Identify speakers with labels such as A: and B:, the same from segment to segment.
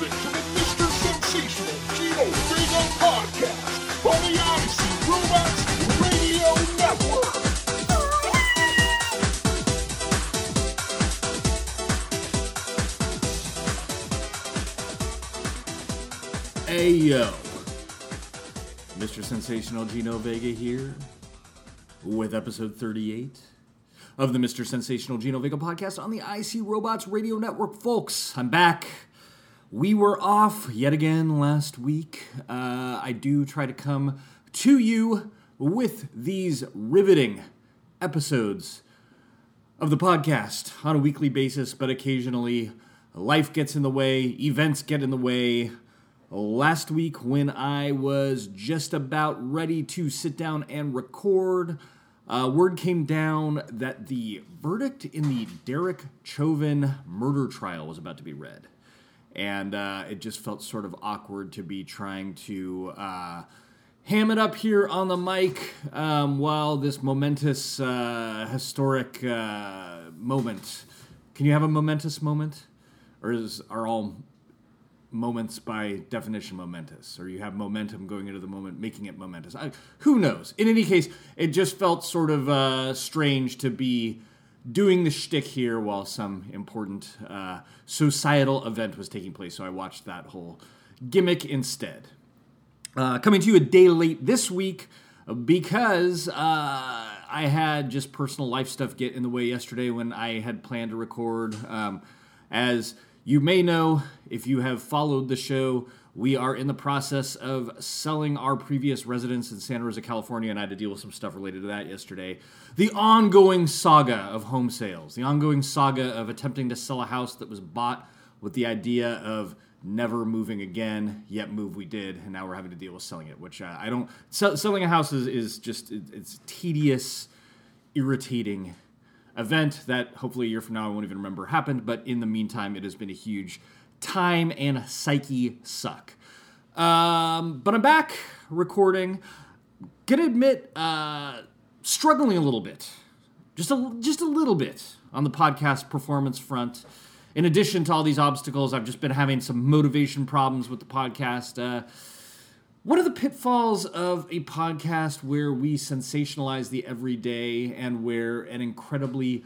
A: listening to the Mr. Sensational podcast on the Odyssey Robots Radio Network.
B: Hey yo, Mr. Sensational Gino Vega here with episode 38 of the Mr. Sensational Gino Vega podcast on the IC Robots Radio Network. Folks, I'm back. We were off yet again last week. Uh, I do try to come to you with these riveting episodes of the podcast on a weekly basis, but occasionally life gets in the way, events get in the way. Last week, when I was just about ready to sit down and record, uh, word came down that the verdict in the Derek Chauvin murder trial was about to be read. And uh, it just felt sort of awkward to be trying to uh, ham it up here on the mic um, while this momentous, uh, historic uh, moment. Can you have a momentous moment? Or is, are all moments by definition momentous, or you have momentum going into the moment, making it momentous. I, who knows? In any case, it just felt sort of uh, strange to be doing the shtick here while some important uh, societal event was taking place. So I watched that whole gimmick instead. Uh, coming to you a day late this week because uh, I had just personal life stuff get in the way yesterday when I had planned to record. Um, as you may know, if you have followed the show, we are in the process of selling our previous residence in Santa Rosa, California, and I had to deal with some stuff related to that yesterday. The ongoing saga of home sales, the ongoing saga of attempting to sell a house that was bought with the idea of never moving again, yet move we did, and now we're having to deal with selling it, which uh, I don't. Sell, selling a house is, is just, it, it's tedious, irritating event that hopefully a year from now I won't even remember happened, but in the meantime, it has been a huge time and psyche suck. Um, but I'm back recording. Gonna admit, uh, struggling a little bit, just a just a little bit on the podcast performance front. In addition to all these obstacles, I've just been having some motivation problems with the podcast. Uh, what are the pitfalls of a podcast where we sensationalize the everyday and where an incredibly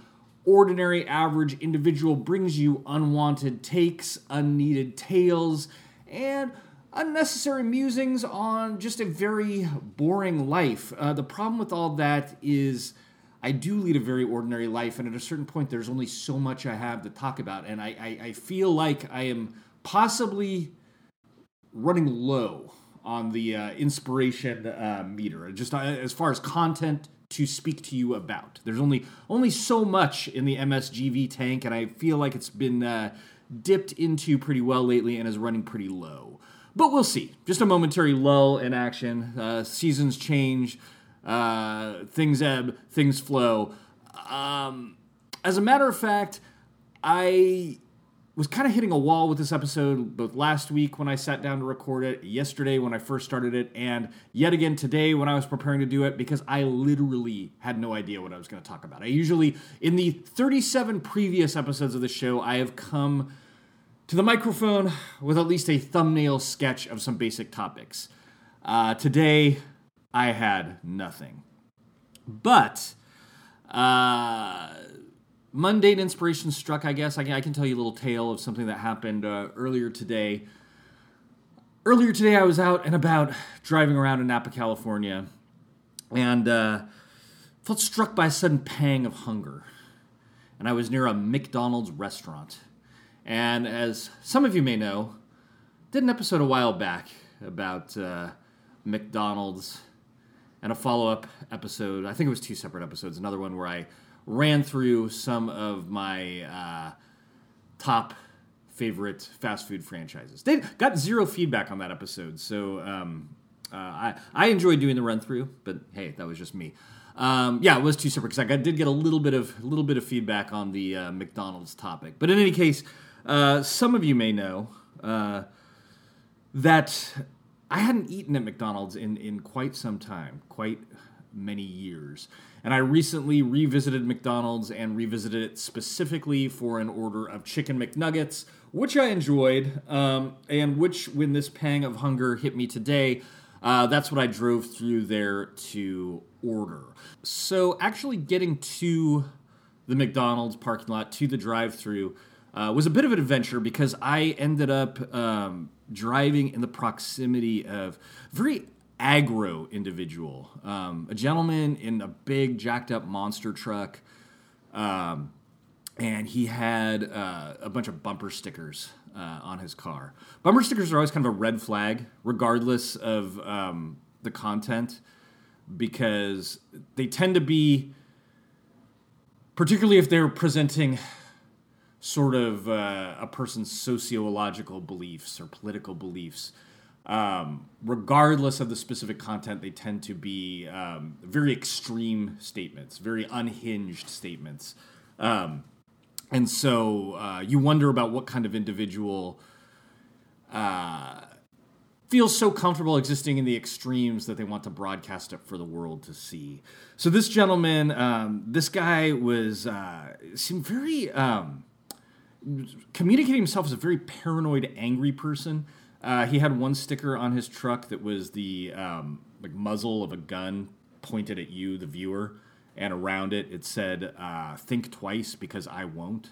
B: ordinary, average individual brings you unwanted takes, unneeded tales, and unnecessary musings on just a very boring life? Uh, the problem with all that is. I do lead a very ordinary life, and at a certain point, there's only so much I have to talk about, and I, I, I feel like I am possibly running low on the uh, inspiration uh, meter, just uh, as far as content to speak to you about. There's only only so much in the MSGV tank, and I feel like it's been uh, dipped into pretty well lately and is running pretty low. But we'll see. Just a momentary lull in action. Uh, seasons change, uh, things ebb, things flow. Um, as a matter of fact, I was kind of hitting a wall with this episode both last week when I sat down to record it, yesterday when I first started it, and yet again today when I was preparing to do it because I literally had no idea what I was going to talk about. I usually, in the 37 previous episodes of the show, I have come to the microphone with at least a thumbnail sketch of some basic topics. Uh, today, I had nothing. But, uh, mundane inspiration struck, I guess. I can, I can tell you a little tale of something that happened uh, earlier today. Earlier today, I was out and about driving around in Napa, California, and uh, felt struck by a sudden pang of hunger. And I was near a McDonald's restaurant. And as some of you may know, did an episode a while back about uh, McDonald's and a follow up episode. I think it was two separate episodes. Another one where I ran through some of my uh, top favorite fast food franchises. They got zero feedback on that episode, so um, uh, I I enjoyed doing the run through. But hey, that was just me. Um, yeah, it was two separate because I did get a little bit of a little bit of feedback on the uh, McDonald's topic. But in any case, uh, some of you may know uh, that I hadn't eaten at McDonald's in in quite some time, quite many years. And I recently revisited McDonald's and revisited it specifically for an order of chicken McNuggets, which I enjoyed, um, and which, when this pang of hunger hit me today, uh, that's what I drove through there to order. So, actually, getting to the McDonald's parking lot to the drive through uh, was a bit of an adventure because I ended up um, driving in the proximity of very aggro individual, um, a gentleman in a big jacked up monster truck. Um, and he had uh, a bunch of bumper stickers uh, on his car. Bumper stickers are always kind of a red flag, regardless of um, the content, because they tend to be, particularly if they're presenting sort of uh, a person's sociological beliefs or political beliefs. Um, regardless of the specific content, they tend to be um, very extreme statements, very unhinged statements. Um, and so uh, you wonder about what kind of individual uh, feels so comfortable existing in the extremes that they want to broadcast it for the world to see. So this gentleman, um, this guy was uh, seemed very um, communicating himself as a very paranoid, angry person. Uh, he had one sticker on his truck that was the um, like muzzle of a gun pointed at you, the viewer, and around it it said uh, "Think twice because I won't."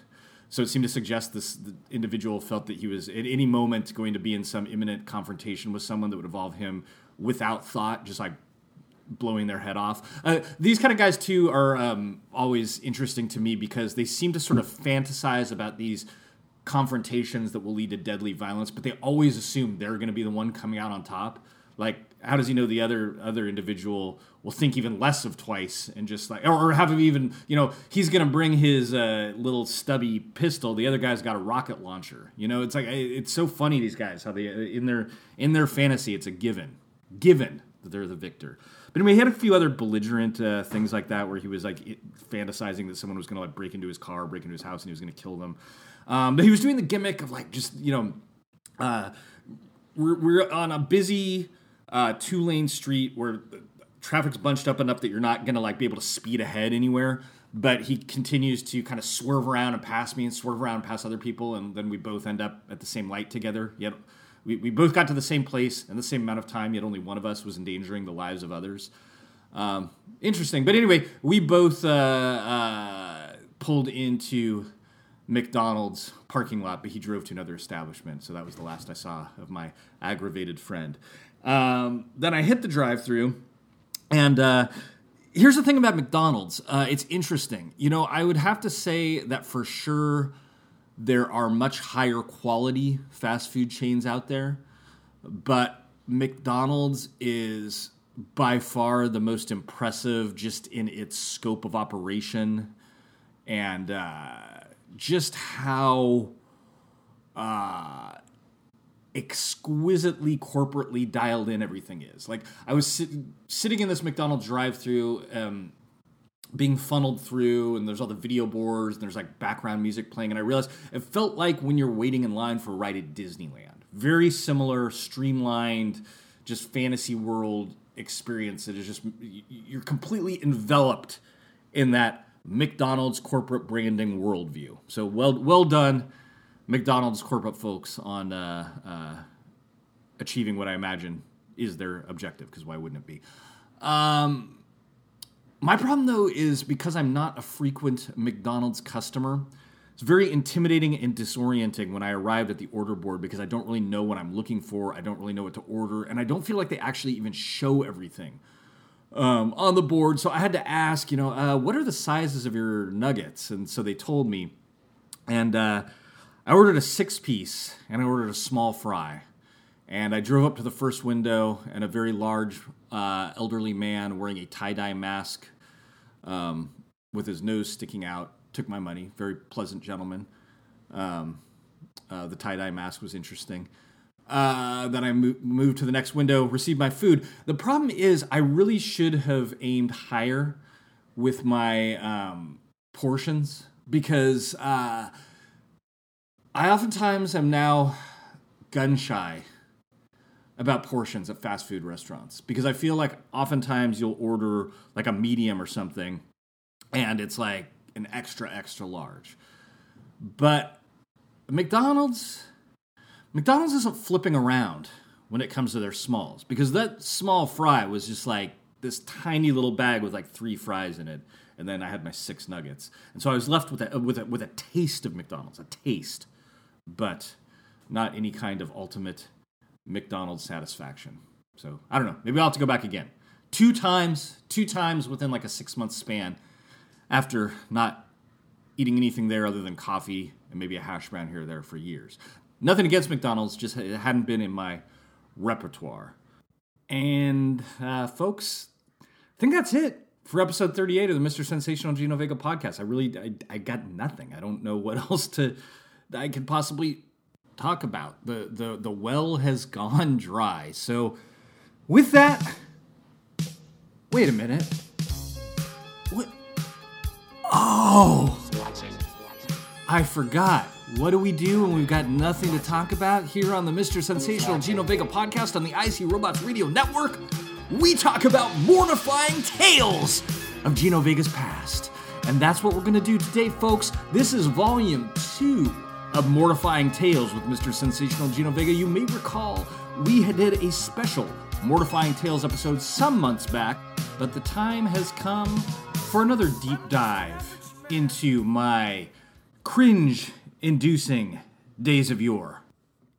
B: So it seemed to suggest this individual felt that he was at any moment going to be in some imminent confrontation with someone that would involve him without thought, just like blowing their head off. Uh, these kind of guys too are um, always interesting to me because they seem to sort of fantasize about these confrontations that will lead to deadly violence, but they always assume they're going to be the one coming out on top. Like, how does he know the other other individual will think even less of twice and just like, or, or have him even, you know, he's going to bring his uh, little stubby pistol. The other guy's got a rocket launcher. You know, it's like it's so funny these guys how they in their in their fantasy it's a given, given that they're the victor. But anyway, he had a few other belligerent uh, things like that where he was like fantasizing that someone was going to like break into his car, break into his house, and he was going to kill them. Um, but he was doing the gimmick of like just you know, uh, we're we're on a busy uh, two lane street where traffic's bunched up enough that you're not gonna like be able to speed ahead anywhere. But he continues to kind of swerve around and pass me and swerve around and pass other people, and then we both end up at the same light together. Yet we, we both got to the same place in the same amount of time, yet only one of us was endangering the lives of others. Um, interesting. But anyway, we both uh, uh, pulled into McDonald's parking lot, but he drove to another establishment. So that was the last I saw of my aggravated friend. Um, then I hit the drive through, and uh, here's the thing about McDonald's uh, it's interesting. You know, I would have to say that for sure there are much higher quality fast food chains out there, but McDonald's is by far the most impressive just in its scope of operation and uh, just how uh, exquisitely corporately dialed in everything is. Like I was sit- sitting in this McDonald's drive-through, um, being funneled through, and there's all the video boards, and there's like background music playing, and I realized it felt like when you're waiting in line for a ride at Disneyland. Very similar, streamlined, just fantasy world experience that is just you're completely enveloped in that McDonald's corporate branding worldview. So well, well done, McDonald's corporate folks, on uh, uh, achieving what I imagine is their objective. Because why wouldn't it be? Um, my problem though is because I'm not a frequent McDonald's customer. It's very intimidating and disorienting when I arrived at the order board because I don't really know what I'm looking for. I don't really know what to order, and I don't feel like they actually even show everything um, on the board. So I had to ask, you know, uh, what are the sizes of your nuggets? And so they told me. And uh, I ordered a six piece and I ordered a small fry. And I drove up to the first window, and a very large uh, elderly man wearing a tie dye mask um, with his nose sticking out took my money. Very pleasant gentleman. Um, uh, the tie dye mask was interesting. Uh, then I mo- to the next window, received my food. The problem is, I really should have aimed higher with my um, portions because uh, I oftentimes am now gun shy about portions at fast food restaurants because I feel like oftentimes you'll order like a medium or something and it's like an extra, extra large. But McDonald's, McDonald's isn't flipping around when it comes to their smalls because that small fry was just like this tiny little bag with like three fries in it, and then I had my six nuggets, and so I was left with a with a, with a taste of McDonald's, a taste, but not any kind of ultimate McDonald's satisfaction. So I don't know. Maybe I'll have to go back again. Two times, two times within like a six month span, after not eating anything there other than coffee and maybe a hash brown here or there for years. Nothing against McDonald's, just it hadn't been in my repertoire. And uh, folks, I think that's it for episode 38 of the Mr. Sensational Gino Vega podcast. I really, I, I got nothing. I don't know what else to, I could possibly talk about. The, the, the well has gone dry. So with that, wait a minute. What? Oh, I forgot. What do we do when we've got nothing to talk about here on the Mr. Sensational Gino Vega podcast on the IC Robots Radio Network? We talk about mortifying tales of Gino Vega's past. And that's what we're going to do today, folks. This is volume two of Mortifying Tales with Mr. Sensational Gino Vega. You may recall we had did a special Mortifying Tales episode some months back, but the time has come for another deep dive into my cringe inducing days of yore.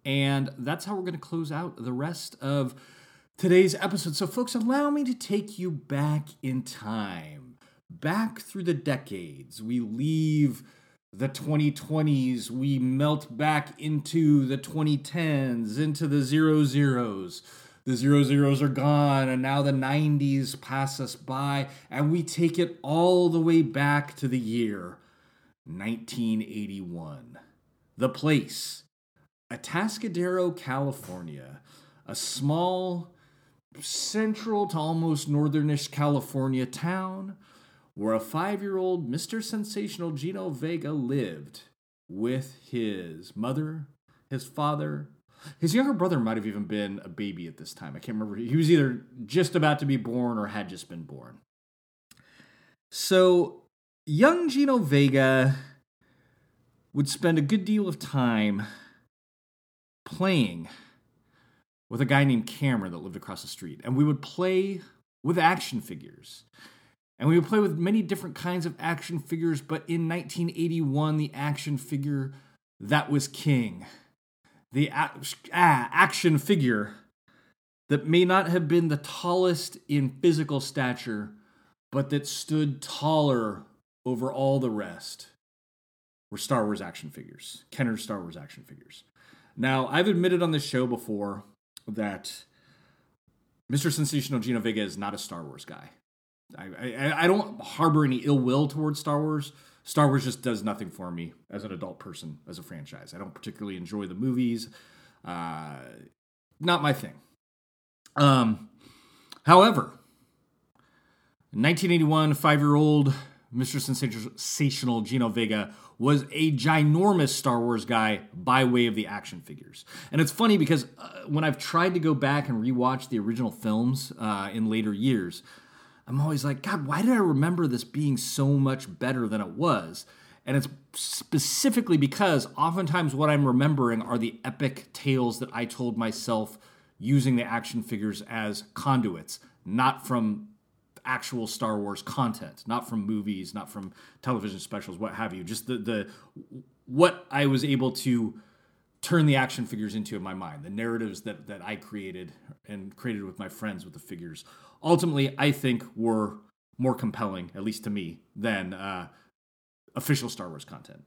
B: And that's how we're going to close out the rest of today's episode. So, folks, allow me to take you back in time, back through the decades. We leave the 2020s, we melt back into the 2010s, into the zero zeros. The zero zeros are gone, and now the 90s pass us by, and we take it all the way back to the year 1981. The place, Atascadero, California, a small, central to almost northernish California town where a five year old Mr. Sensational Gino Vega lived with his mother, his father. His younger brother might have even been a baby at this time. I can't remember. He was either just about to be born or had just been born. So, young Gino Vega would spend a good deal of time playing with a guy named Cameron that lived across the street. And we would play with action figures. And we would play with many different kinds of action figures, but in 1981, the action figure that was king, the a- ah, action figure that may not have been the tallest in physical stature, but that stood taller over all the rest, were Star Wars action figures, Kenner Star Wars action figures. Now, I've admitted on this show before that Mr. Sensational Gino Vega is not a Star Wars guy. I, I, I don't harbor any ill will towards Star Wars. Star Wars just does nothing for me as an adult person, as a franchise. I don't particularly enjoy the movies. Uh, not my thing. Um, however, in 1981, five year old Mr. Sensational Gino Vega was a ginormous Star Wars guy by way of the action figures. And it's funny because uh, when I've tried to go back and rewatch the original films uh, in later years, I'm always like, God, why did I remember this being so much better than it was? And it's specifically because oftentimes what I'm remembering are the epic tales that I told myself using the action figures as conduits, not from actual Star Wars content, not from movies, not from television specials, what have you. Just the the what I was able to turn the action figures into in my mind, the narratives that that I created and created with my friends with the figures. Ultimately, I think were more compelling, at least to me, than uh, official Star Wars content.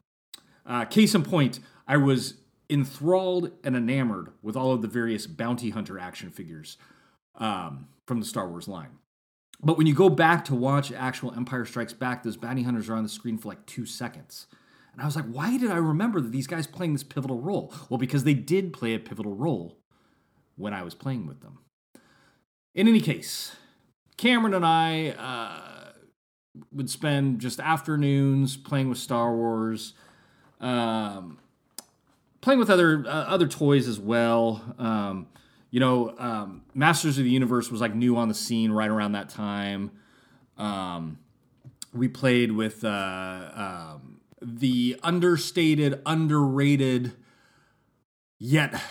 B: Uh, case in point, I was enthralled and enamored with all of the various bounty hunter action figures um, from the Star Wars line. But when you go back to watch actual Empire Strikes Back, those bounty hunters are on the screen for like two seconds. And I was like, why did I remember that these guys playing this pivotal role? Well, because they did play a pivotal role when I was playing with them. In any case, Cameron and I uh, would spend just afternoons playing with Star Wars, um, playing with other uh, other toys as well. Um, you know, um, Masters of the Universe was like new on the scene right around that time. Um, we played with uh, um, the understated, underrated, yet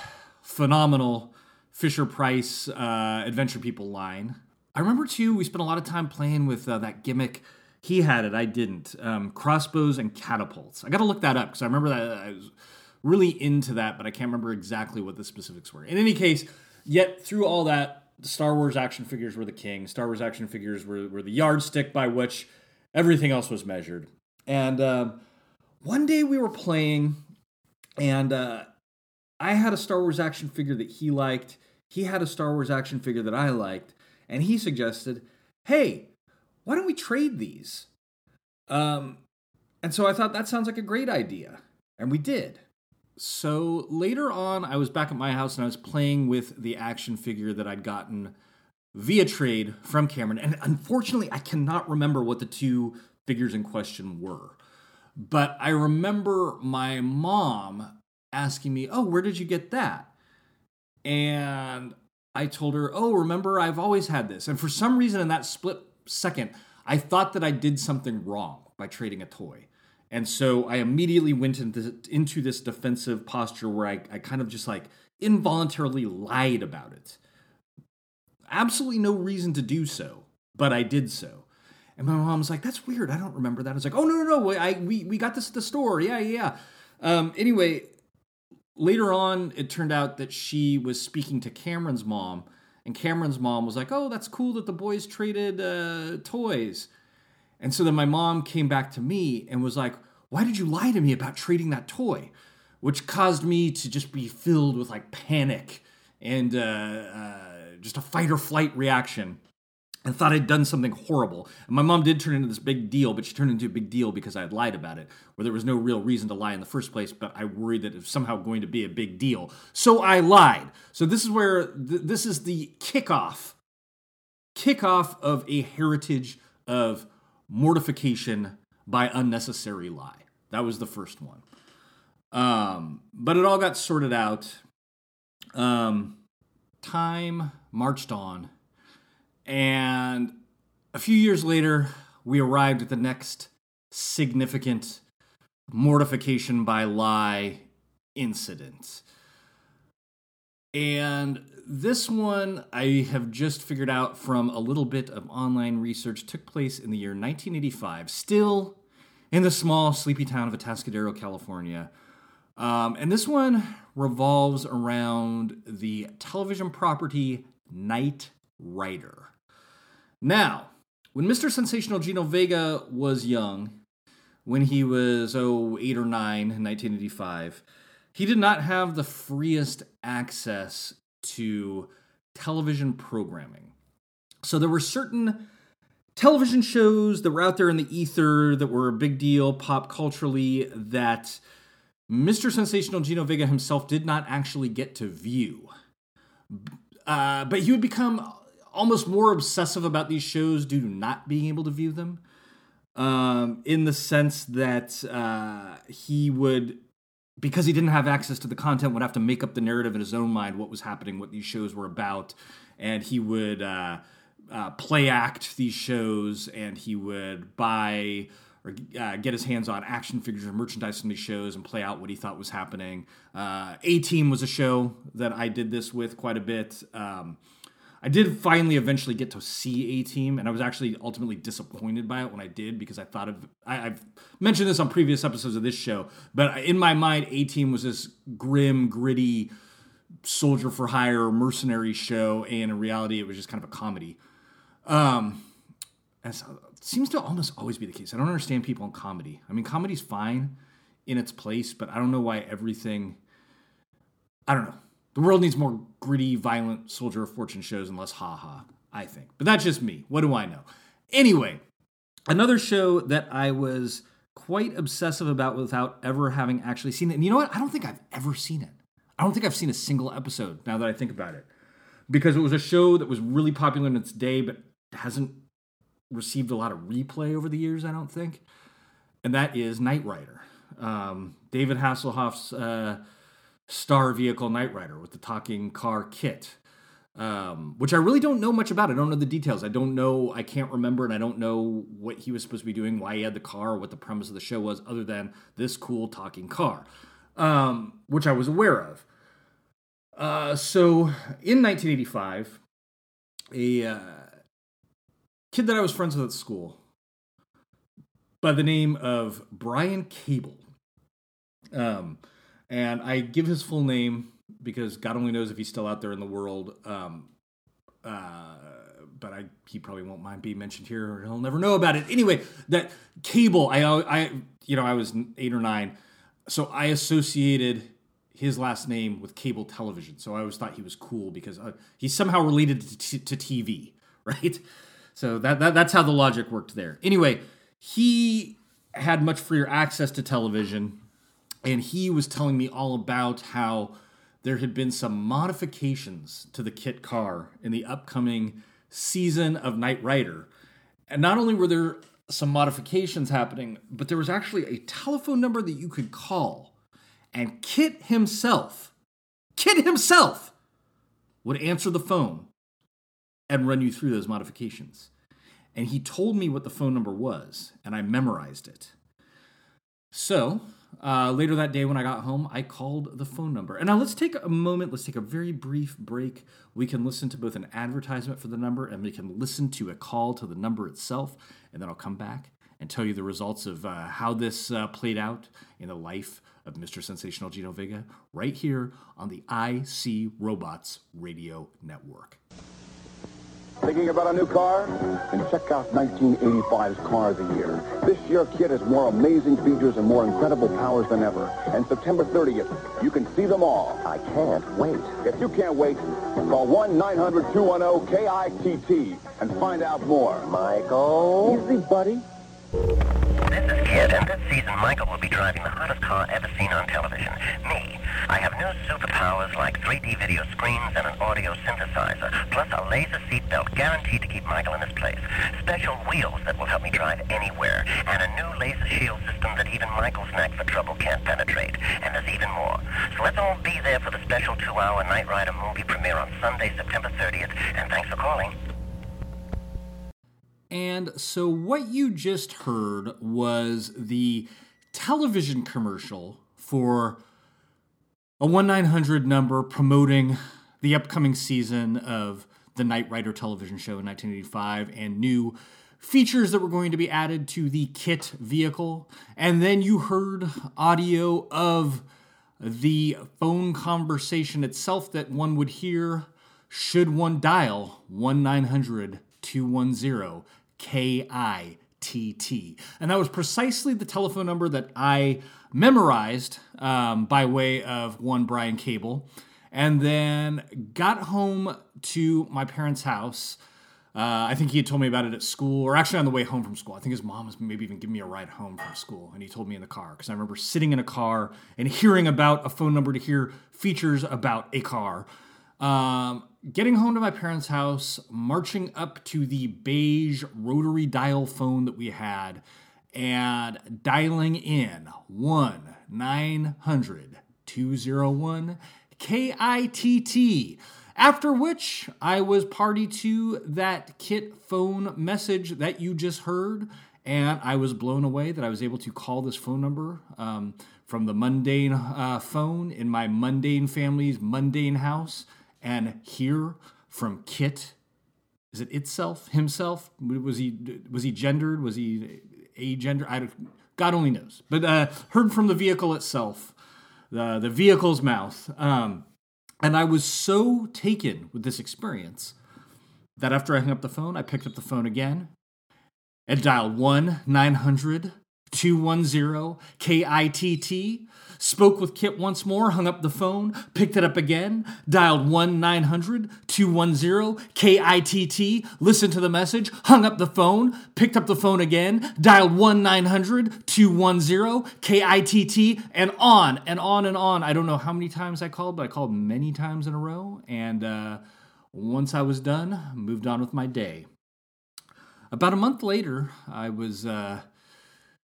B: phenomenal Fisher Price uh, Adventure People line. I remember too, we spent a lot of time playing with uh, that gimmick. He had it, I didn't. Um, crossbows and catapults. I got to look that up because I remember that I was really into that, but I can't remember exactly what the specifics were. In any case, yet through all that, Star Wars action figures were the king. Star Wars action figures were, were the yardstick by which everything else was measured. And uh, one day we were playing, and uh, I had a Star Wars action figure that he liked. He had a Star Wars action figure that I liked, and he suggested, "Hey, why don't we trade these?" Um, and so I thought that sounds like a great idea, and we did. So later on, I was back at my house and I was playing with the action figure that I'd gotten via trade from Cameron. And unfortunately, I cannot remember what the two figures in question were. But I remember my mom asking me, Oh, where did you get that? And I told her, Oh, remember, I've always had this. And for some reason, in that split second, I thought that I did something wrong by trading a toy. And so I immediately went into, into this defensive posture where I, I kind of just like involuntarily lied about it. Absolutely no reason to do so, but I did so. And my mom was like, "That's weird. I don't remember that." I was like, "Oh no, no, no! I we we got this at the store. Yeah, yeah." Um, anyway, later on, it turned out that she was speaking to Cameron's mom, and Cameron's mom was like, "Oh, that's cool that the boys traded uh, toys." And so then my mom came back to me and was like, Why did you lie to me about trading that toy? Which caused me to just be filled with like panic and uh, uh, just a fight or flight reaction and thought I'd done something horrible. And my mom did turn into this big deal, but she turned into a big deal because I had lied about it, where there was no real reason to lie in the first place, but I worried that it was somehow going to be a big deal. So I lied. So this is where th- this is the kickoff, kickoff of a heritage of mortification by unnecessary lie. That was the first one. Um, but it all got sorted out. Um, time marched on. And a few years later, we arrived at the next significant mortification by lie incident. And this one I have just figured out from a little bit of online research took place in the year 1985, still in the small sleepy town of Atascadero, California. Um, and this one revolves around the television property Knight Rider. Now, when Mr. Sensational Gino Vega was young, when he was, oh, eight or nine in 1985, he did not have the freest access to television programming. So there were certain television shows that were out there in the ether that were a big deal pop culturally that Mr. Sensational Gino Vega himself did not actually get to view. Uh, but he would become almost more obsessive about these shows due to not being able to view them. Um, in the sense that uh, he would because he didn't have access to the content, would have to make up the narrative in his own mind, what was happening, what these shows were about, and he would uh, uh, play act these shows, and he would buy or uh, get his hands on action figures or merchandise from these shows and play out what he thought was happening. Uh, a Team was a show that I did this with quite a bit. Um, I did finally eventually get to see A Team, and I was actually ultimately disappointed by it when I did because I thought of I, have mentioned this on previous episodes of this show, but in my mind, A Team was this grim, gritty soldier for hire mercenary show, and in reality, it was just kind of a comedy. Um, as seems to almost always be the case. I don't understand people in comedy. I mean, comedy's fine in its place, but I don't know why everything. I don't know the world needs more gritty, violent soldier of fortune shows and less ha ha, I think. But that's just me. What do I know? Anyway, another show that I was quite obsessive about without ever having actually seen it. And you know what? I don't think I've ever seen it. I don't think I've seen a single episode now that I think about it. Because it was a show that was really popular in its day, but hasn't received a lot of replay over the years, I don't think. And that is Knight Rider. Um, David Hasselhoff's. Uh, star vehicle Knight Rider with the talking car kit. um, which I really don't know much about. I don't know the details. I don't know. I can't remember, and I don't know what he was supposed to be doing, why he had the car, what the premise of the show was, other than this cool talking car, um, which I was aware of. Uh, so in 1985, a uh, kid that I was friends with at school by the name of Brian Cable. Um, and I give his full name because God only knows if he's still out there in the world. Um, uh, but I, he probably won't mind being mentioned here, or he'll never know about it. Anyway, that Cable, I, I, you know, I was eight or nine, so I associated his last name with cable television. So I always thought he was cool because uh, he's somehow related to, t- to TV, right? So that, that that's how the logic worked there. Anyway, he had much freer access to television, and he was telling me all about how there had been some modifications to the kit car in the upcoming season of Knight Rider. And not only were there some modifications happening, but there was actually a telephone number that you could call, and Kit himself, Kit himself, would answer the phone and run you through those modifications. And he told me what the phone number was, and I memorized it. So uh, later that day when I got home, I called the phone number. And now let's take a moment, let's take a very brief break. We can listen to both an advertisement for the number and we can listen to a call to the number itself. And then I'll come back and tell you the results of uh, how this uh, played out in the life of Mr. Sensational Gino Vega right here on the IC Robots Radio Network.
C: Thinking about a new car? Then check out 1985's Car of the Year. This year, Kit has more amazing features and more incredible powers than ever. And September 30th, you can see them all.
D: I can't wait.
C: If you can't wait, call 1-900-210-KITT and find out more.
D: Michael?
C: Easy, buddy.
E: Kid, and this season Michael will be driving the hottest car ever seen on television. Me. I have new superpowers like 3D video screens and an audio synthesizer, plus a laser seatbelt guaranteed to keep Michael in his place. Special wheels that will help me drive anywhere, and a new laser shield system that even Michael's knack for trouble can't penetrate. And there's even more. So let's all be there for the special two-hour Knight Rider movie premiere on Sunday, September 30th, and thanks for calling.
B: And so, what you just heard was the television commercial for a 1 900 number promoting the upcoming season of the Knight Rider television show in 1985 and new features that were going to be added to the kit vehicle. And then you heard audio of the phone conversation itself that one would hear should one dial 1 900 210 KITT. And that was precisely the telephone number that I memorized um, by way of one Brian Cable, and then got home to my parents' house. Uh, I think he had told me about it at school, or actually on the way home from school. I think his mom was maybe even giving me a ride home from school, and he told me in the car because I remember sitting in a car and hearing about a phone number to hear features about a car. Um, getting home to my parents' house, marching up to the beige rotary dial phone that we had, and dialing in 1 900 201 KITT. After which, I was party to that kit phone message that you just heard, and I was blown away that I was able to call this phone number um, from the mundane uh, phone in my mundane family's mundane house and hear from Kit. Is it itself, himself? Was he was he gendered? Was he a gender? I God only knows. But uh, heard from the vehicle itself, the the vehicle's mouth, um, and I was so taken with this experience that after I hung up the phone, I picked up the phone again and dialed one 900 210 KITT spoke with Kit once more, hung up the phone, picked it up again, dialed 1 900 210 KITT, listened to the message, hung up the phone, picked up the phone again, dialed 1 900 210 KITT, and on and on and on. I don't know how many times I called, but I called many times in a row. And uh, once I was done, moved on with my day. About a month later, I was. Uh,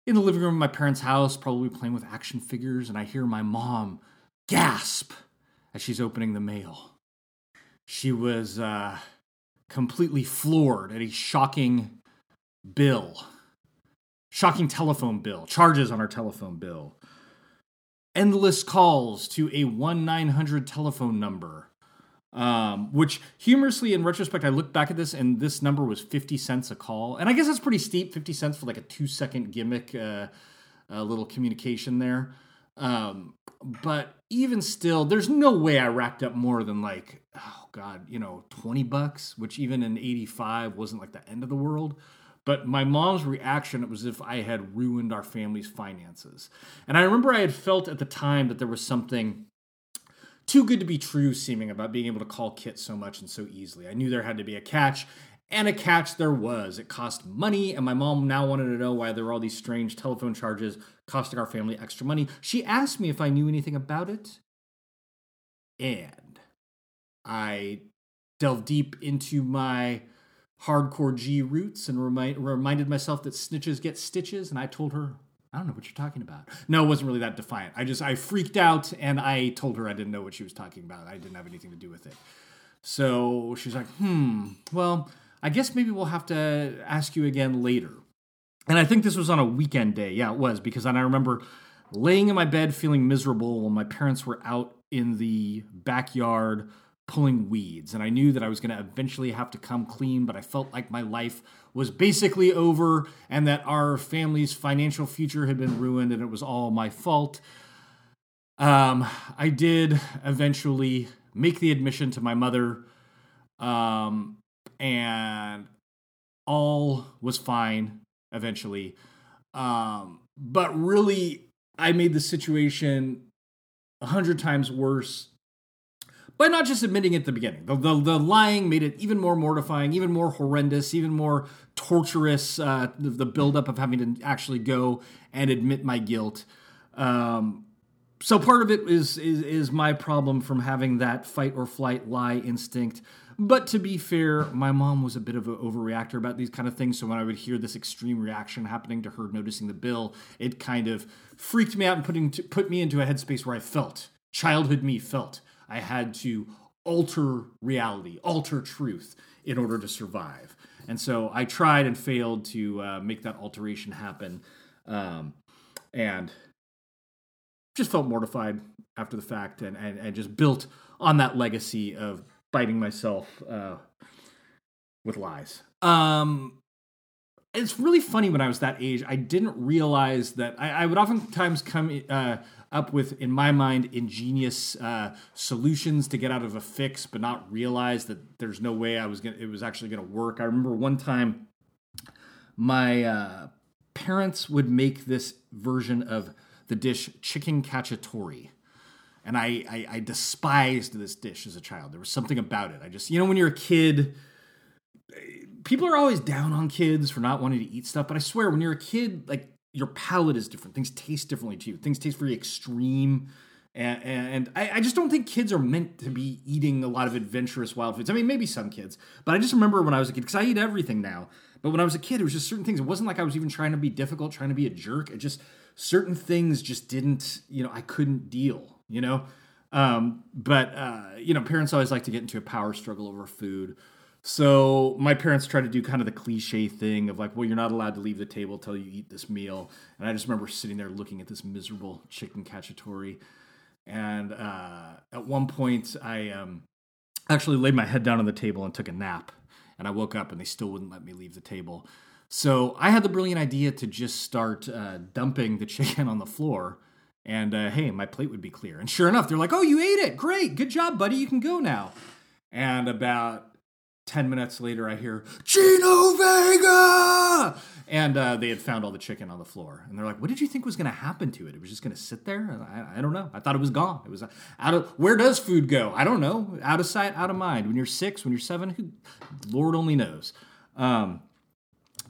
B: in the living room of my parents' house, probably playing with action figures, and I hear my mom gasp as she's opening the mail. she was uh, completely floored at a shocking bill, shocking telephone bill, charges on our telephone bill, endless calls to a 1 900 telephone number. Um, which humorously, in retrospect, I look back at this and this number was 50 cents a call. And I guess that's pretty steep 50 cents for like a two second gimmick, uh, a little communication there. Um, but even still, there's no way I racked up more than like, oh God, you know, 20 bucks, which even in 85 wasn't like the end of the world. But my mom's reaction, it was as if I had ruined our family's finances. And I remember I had felt at the time that there was something too good to be true seeming about being able to call Kit so much and so easily. I knew there had to be a catch, and a catch there was. It cost money, and my mom now wanted to know why there were all these strange telephone charges costing our family extra money. She asked me if I knew anything about it, and I delved deep into my hardcore G roots and remi- reminded myself that snitches get stitches, and I told her I don't know what you're talking about. No, it wasn't really that defiant. I just I freaked out and I told her I didn't know what she was talking about. I didn't have anything to do with it. So she's like, "Hmm, well, I guess maybe we'll have to ask you again later." And I think this was on a weekend day. Yeah, it was because then I remember laying in my bed feeling miserable while my parents were out in the backyard pulling weeds. And I knew that I was going to eventually have to come clean, but I felt like my life was basically over and that our family's financial future had been ruined and it was all my fault. Um, I did eventually make the admission to my mother, um, and all was fine eventually. Um, but really, I made the situation a hundred times worse by not just admitting at the beginning. The, the, the, lying made it even more mortifying, even more horrendous, even more torturous. Uh, the, the buildup of having to actually go and admit my guilt. Um, so part of it is, is is my problem from having that fight or flight lie instinct. But to be fair, my mom was a bit of an overreactor about these kind of things. So when I would hear this extreme reaction happening to her noticing the bill, it kind of freaked me out and putting put me into a headspace where I felt childhood me felt I had to alter reality, alter truth in order to survive. And so I tried and failed to uh, make that alteration happen. Um, and just felt mortified after the fact and, and, and just built on that legacy of biting myself uh, with lies. Um, it's really funny when I was that age, I didn't realize that I, I would oftentimes come uh, up with, in my mind, ingenious uh, solutions to get out of a fix, but not realize that there's no way I was gonna, it was actually going to work. I remember one time my uh, parents would make this version of the dish chicken cacciatore. And I, I, I despised this dish as a child. There was something about it. I just, you know, when you're a kid, people are always down on kids for not wanting to eat stuff, but I swear when you're a kid, like your palate is different. Things taste differently to you. Things taste very extreme. And, and I, I, just don't think kids are meant to be eating a lot of adventurous wild foods. I mean, maybe some kids, but I just remember when I was a kid, because I eat everything now. But when I was a kid, it was just certain things. It wasn't like I was even trying to be difficult, trying to be a jerk. It just, certain things just didn't, you know, I couldn't deal, you know? Um, but, uh, you know, parents always like to get into a power struggle over food. So my parents tried to do kind of the cliche thing of like, well, you're not allowed to leave the table till you eat this meal. And I just remember sitting there looking at this miserable chicken cacciatore. And uh, at one point, I um, actually laid my head down on the table and took a nap. And I woke up and they still wouldn't let me leave the table. So I had the brilliant idea to just start uh, dumping the chicken on the floor. And uh, hey, my plate would be clear. And sure enough, they're like, oh, you ate it. Great. Good job, buddy. You can go now. And about 10 minutes later, I hear, Gino Vega! And uh, they had found all the chicken on the floor. And they're like, what did you think was going to happen to it? It was just going to sit there? I, I, don't know. I thought it was gone. It was out of, where does food go? I don't know. Out of sight, out of mind. When you're six, when you're seven, who, Lord only knows. Um,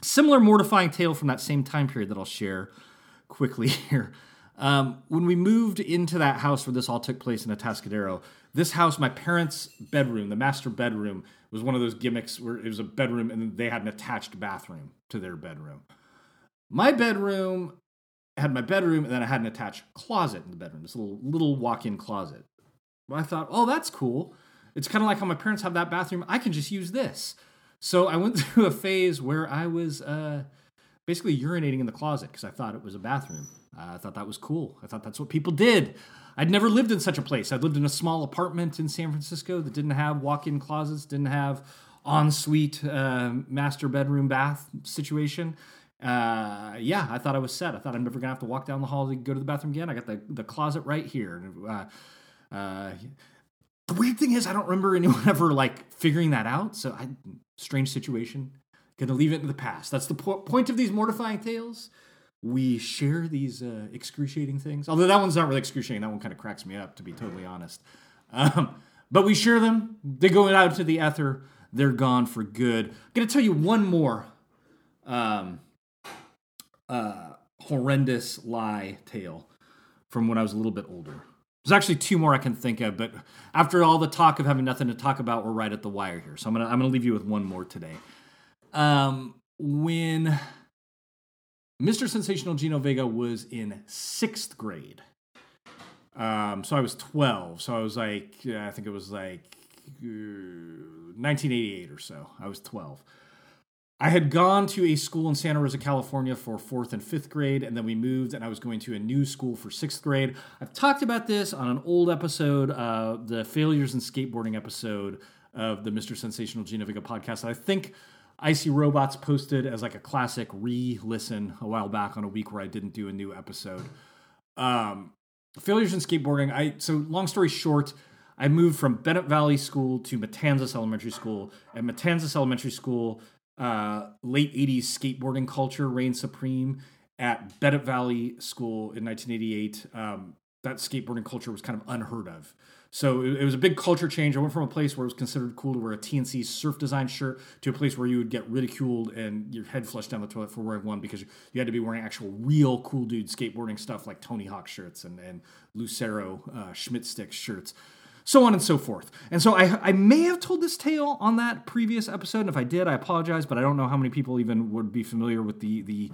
B: similar mortifying tale from that same time period that I'll share quickly here. Um, when we moved into that house where this all took place in Atascadero, this house, my parents' bedroom, the master bedroom, was one of those gimmicks where it was a bedroom and they had an attached bathroom to their bedroom. My bedroom had my bedroom and then I had an attached closet in the bedroom, this little little walk-in closet. I thought, oh, that's cool. it's kind of like how my parents have that bathroom. I can just use this. So I went through a phase where I was uh, basically urinating in the closet because I thought it was a bathroom. Uh, I thought that was cool. I thought that's what people did. I'd never lived in such a place. I'd lived in a small apartment in San Francisco that didn't have walk-in closets, didn't have ensuite uh, master bedroom bath situation. Uh, yeah, I thought I was set. I thought I'm never gonna have to walk down the hall to go to the bathroom again. I got the, the closet right here. Uh, uh, the weird thing is, I don't remember anyone ever like figuring that out. So, I, strange situation. Gonna leave it in the past. That's the po- point of these mortifying tales. We share these uh, excruciating things. Although that one's not really excruciating. That one kind of cracks me up, to be totally honest. Um, but we share them. They go out to the ether. They're gone for good. I'm gonna tell you one more um, uh, horrendous lie tale from when I was a little bit older. There's actually two more I can think of, but after all the talk of having nothing to talk about, we're right at the wire here. So I'm gonna I'm gonna leave you with one more today. Um, when Mr. Sensational Gino Vega was in sixth grade, um, so I was 12. So I was like, I think it was like uh, 1988 or so. I was 12. I had gone to a school in Santa Rosa, California for fourth and fifth grade, and then we moved, and I was going to a new school for sixth grade. I've talked about this on an old episode, uh, the failures in skateboarding episode of the Mr. Sensational Gino Vega podcast. I think Icy Robots posted as like a classic re-listen a while back on a week where I didn't do a new episode. Um, failures in skateboarding. I so long story short. I moved from Bennett Valley School to Matanzas Elementary School. At Matanzas Elementary School, uh, late 80s skateboarding culture reigned supreme. At Bennett Valley School in 1988, um, that skateboarding culture was kind of unheard of. So it, it was a big culture change. I went from a place where it was considered cool to wear a T&C surf design shirt to a place where you would get ridiculed and your head flushed down the toilet for wearing one because you had to be wearing actual real cool dude skateboarding stuff like Tony Hawk shirts and, and Lucero uh, Schmitt Stix shirts so on and so forth. And so I, I may have told this tale on that previous episode, and if I did, I apologize, but I don't know how many people even would be familiar with the the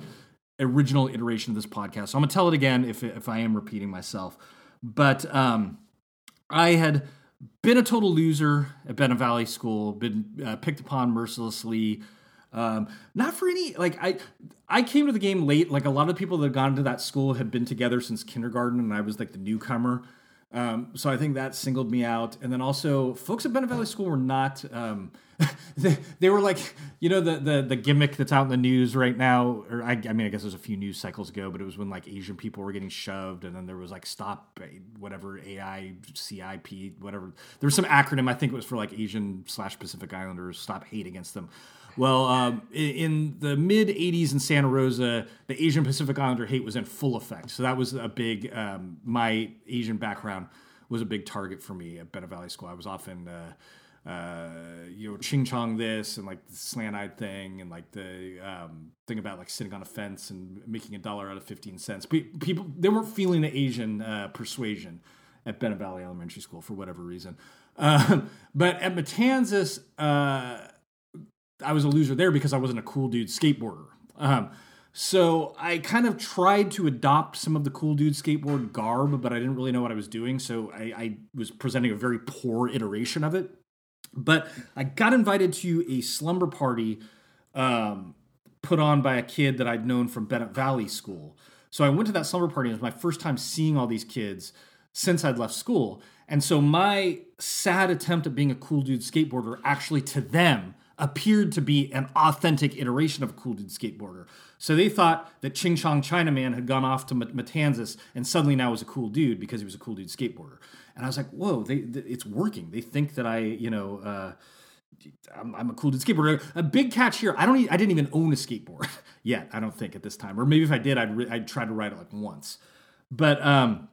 B: original iteration of this podcast. So I'm gonna tell it again if if I am repeating myself. But um, I had been a total loser at Bennett Valley School, been uh, picked upon mercilessly. Um, not for any like I I came to the game late. Like a lot of people that had gone to that school had been together since kindergarten, and I was like the newcomer. Um, so I think that singled me out. And then also, folks at Bennett School were not. Um, they, they were like, you know, the, the the gimmick that's out in the news right now. Or I, I mean, I guess was a few news cycles ago, but it was when like Asian people were getting shoved, and then there was like stop whatever AI CIP whatever. There was some acronym. I think it was for like Asian slash Pacific Islanders. Stop hate against them. Well, um, in the mid 80s in Santa Rosa, the Asian Pacific Islander hate was in full effect. So that was a big, um, my Asian background was a big target for me at Bennett Valley School. I was often, uh, uh, you know, ching chong this and like the slant eyed thing and like the um, thing about like sitting on a fence and making a dollar out of 15 cents. People, they weren't feeling the Asian uh, persuasion at Bennett Valley Elementary School for whatever reason. But at Matanzas, uh, I was a loser there because I wasn't a cool dude skateboarder. Um, so I kind of tried to adopt some of the cool dude skateboard garb, but I didn't really know what I was doing. So I, I was presenting a very poor iteration of it. But I got invited to a slumber party um, put on by a kid that I'd known from Bennett Valley School. So I went to that slumber party. It was my first time seeing all these kids since I'd left school. And so my sad attempt at being a cool dude skateboarder actually to them appeared to be an authentic iteration of a cool dude skateboarder. So they thought that Ching Chong Chinaman had gone off to Matanzas and suddenly now was a cool dude because he was a cool dude skateboarder. And I was like, whoa, they, they, it's working. They think that I, you know, uh, I'm, I'm, a cool dude skateboarder. A big catch here. I don't. I didn't even own a skateboard yet. I don't think at this time, or maybe if I did, I'd re- I'd try to ride it like once. But um,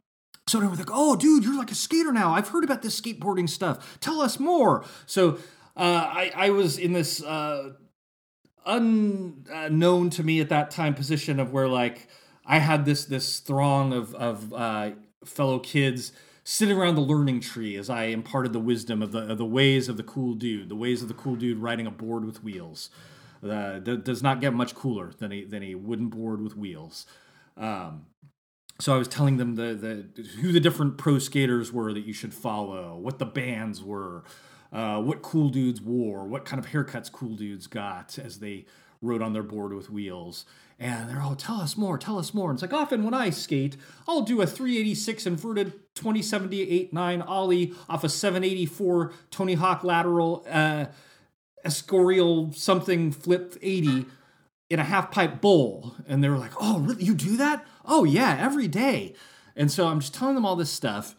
B: so they were like, "Oh, dude, you're like a skater now. I've heard about this skateboarding stuff. Tell us more." So uh, I, I was in this uh, unknown to me at that time position of where like I had this this throng of of uh, fellow kids sitting around the learning tree as I imparted the wisdom of the of the ways of the cool dude, the ways of the cool dude riding a board with wheels. Uh, does not get much cooler than a than a wooden board with wheels. Um, so I was telling them the the who the different pro skaters were that you should follow, what the bands were, uh, what cool dudes wore, what kind of haircuts cool dudes got as they rode on their board with wheels. And they're all, tell us more, tell us more. And it's like, often when I skate, I'll do a 386 inverted 2078 9 Ollie off a 784 Tony Hawk lateral uh, Escorial something flip 80 in a half pipe bowl. And they were like, oh, really? You do that? Oh, yeah, every day. And so I'm just telling them all this stuff.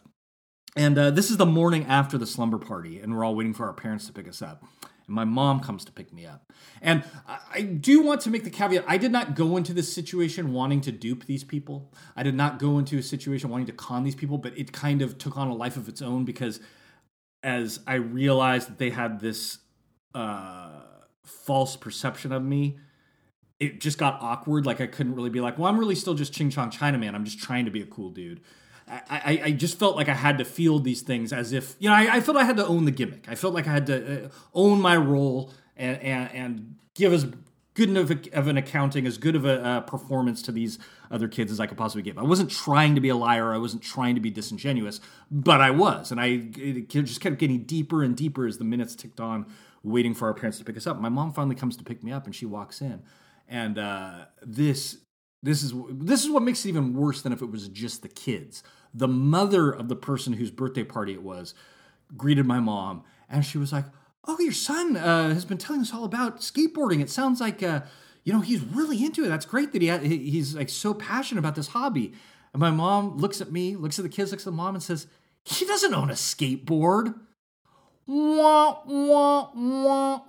B: And uh, this is the morning after the slumber party, and we're all waiting for our parents to pick us up. And my mom comes to pick me up. And I, do want to make the caveat I did not go into this situation wanting to dupe these people. I did not go into a situation wanting to con these people, but it kind of took on a life of its own because as I realized that they had this uh, false perception of me, it just got awkward. Like I couldn't really be like, well, I'm really still just Ching Chong Chinaman. I'm just trying to be a cool dude. I, I, just felt like I had to feel these things as if, you know, I, I felt I had to own the gimmick. I felt like I had to uh, own my role and, and, and give as good enough of an accounting, as good of a uh, performance to these other kids as I could possibly give. I wasn't trying to be a liar. I wasn't trying to be disingenuous, but I was. And I just kept getting deeper and deeper as the minutes ticked on, waiting for our parents to pick us up. My mom finally comes to pick me up and she walks in. And uh, this this is this is what makes it even worse than if it was just the kids. The mother of the person whose birthday party it was greeted my mom, and she was like, "Oh, your son uh, has been telling us all about skateboarding. It sounds like uh, you know he's really into it. That's great that he ha- he's like so passionate about this hobby." And my mom looks at me, looks at the kids, looks at the mom, and says, "He doesn't own a skateboard." Wah, wah, wah.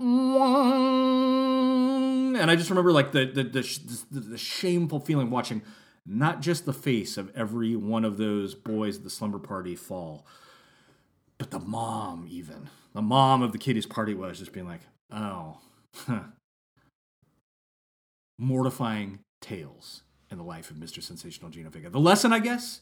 B: And I just remember like the the, the the the shameful feeling watching not just the face of every one of those boys at the slumber party fall, but the mom even the mom of the kid whose party was just being like, oh, huh. mortifying tales in the life of Mr. Sensational Gino Vega. The lesson, I guess,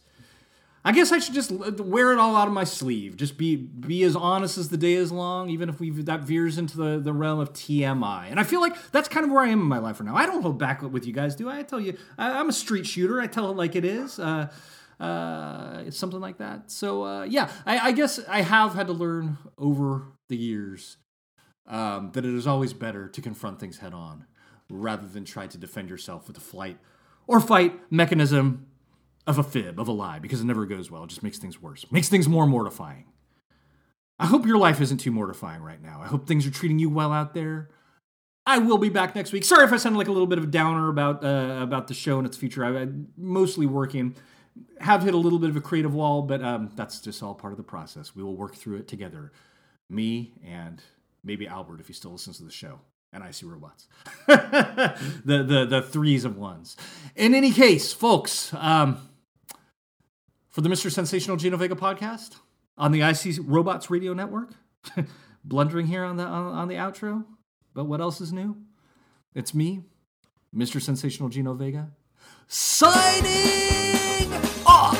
B: I guess I should just wear it all out of my sleeve. Just be be as honest as the day is long, even if we that veers into the, the realm of TMI. And I feel like that's kind of where I am in my life right now. I don't hold back with you guys, do I? I tell you, I, am a street shooter. I tell it like it is. Uh, uh, something like that. So uh, yeah, I, I, guess I have had to learn over the years um, that it is always better to confront things head on rather than try to defend yourself with a flight or fight mechanism of a fib, of a lie, because it never goes well. It just makes things worse, makes things more mortifying. I hope your life isn't too mortifying right now. I hope things are treating you well out there. I will be back next week. Sorry if I sounded like a little bit of a downer about uh, about the show and its future. I, am mostly working, have hit a little bit of a creative wall, but um, that's just all part of the process. We will work through it together, me and maybe Albert if he still listens to the show and I see robots. the, the the threes of ones. In any case, folks, um, for the Mr. Sensational Gino Vega podcast on the IC Robots Radio Network. Blundering here on the on, on the outro, but what else is new? It's me, Mr. Sensational Gino Vega, signing off.